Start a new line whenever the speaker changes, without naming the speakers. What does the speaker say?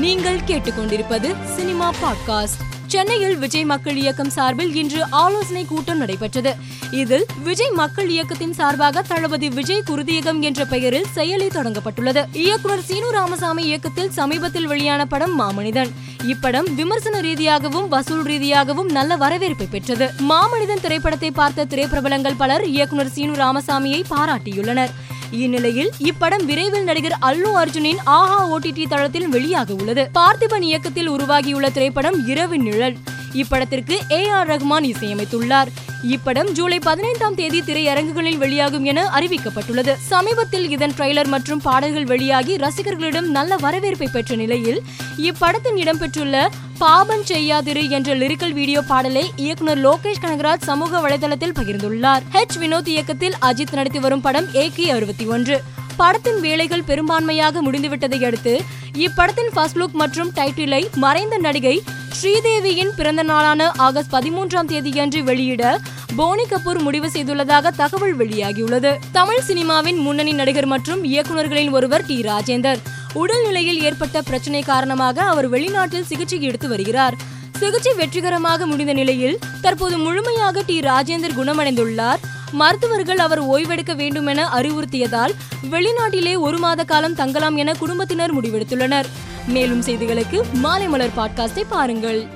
நீங்கள் கேட்டுக்கொண்டிருப்பது cinema podcast. சென்னையில் விஜய் மக்கள் இயக்கம் சார்பில் இன்று ஆலோசனை கூட்டம் நடைபெற்றது. இதில் விஜய் மக்கள் இயக்கத்தின் சார்பாக தளபதி விஜய் குருதியகம் என்ற பெயரில் செயலி தொடங்கப்பட்டுள்ளது. இயக்குனர் சீனு ராமசாமி இயக்கத்தில் சமீபத்தில் வெளியான படம் மாமனிதன். இப்படம் விமர்சன ரீதியாகவும் வசூல் ரீதியாகவும் நல்ல வரவேற்பை பெற்றது. மாமனிதன் திரைப்படத்தை பார்த்த திரைப்பிரபலங்கள் பலர் இயக்குனர் சீனு ராமசாமியை பாராட்டியுள்ளனர். இந்நிலையில் இப்படம் விரைவில் நடிகர் அல்லு அர்ஜுனின் ஆஹா ஓடிடி தளத்தில் வெளியாக உள்ளது. பார்த்திபன் இயக்கத்தில் உருவாகியுள்ள திரைப்படம் இரவு நிழல். இப்படத்திற்கு ஏ ஆர் ரஹ்மான் இசையமைத்துள்ளார். இப்படம் ஜூலை பதினைந்தாம் தேதி திரையரங்குகளில் வெளியாகும் என அறிவிக்கப்பட்டுள்ளது. சமீபத்தில் இதன் ட்ரெய்லர் மற்றும் பாடல்கள் வெளியாகி ரசிகர்களிடம் நல்ல வரவேற்பை பெற்ற நிலையில் இப்படத்தில் இடம்பெற்றுள்ள பாபம் செய்யாதிரு என்ற லிரிக்கல் வீடியோ பாடலை இயக்குனர் லோகேஷ் கனகராஜ் சமூக வலைதளத்தில் பகிர்ந்துள்ளார். ஹெச் வினோத் இயக்கத்தில் அஜித் நடித்து வரும் படம் ஏகே அறுபத்தி ஒன்று. படத்தின் வேலைகள் பெரும்பான்மையாக முடிந்துவிட்டதை அடுத்து இப்படத்தின் ஃபர்ஸ்ட் லுக் மற்றும் டைட்டிலை மறைந்த நடிகை ஸ்ரீதேவியின் பிறந்த நாளான ஆகஸ்ட் பதிமூன்றாம் தேதியன்று வெளியிட போனி கபூர் முடிவு செய்துள்ளதாக தகவல் வெளியாகியுள்ளது. தமிழ் சினிமாவின் முன்னணி நடிகர் மற்றும் இயக்குநர்களில் ஒருவர் டி. ராஜேந்தர். உடல்நிலையில் ஏற்பட்ட பிரச்சனை காரணமாக அவர் வெளிநாட்டில் சிகிச்சை எடுத்து வருகிறார். சிகிச்சை வெற்றிகரமாக முடிந்த நிலையில் தற்போது முழுமையாக டி. ராஜேந்தர் குணமடைந்துள்ளார். மருத்துவர்கள் அவர் ஓய்வெடுக்க வேண்டும் என அறிவுறுத்தியதால் வெளிநாட்டிலே ஒரு மாத காலம் தங்கலாம் என குடும்பத்தினர் முடிவெடுத்துள்ளனர். மேலும் செய்திகளுக்கு மாலை மலர் பாட்காஸ்டை பாருங்கள்.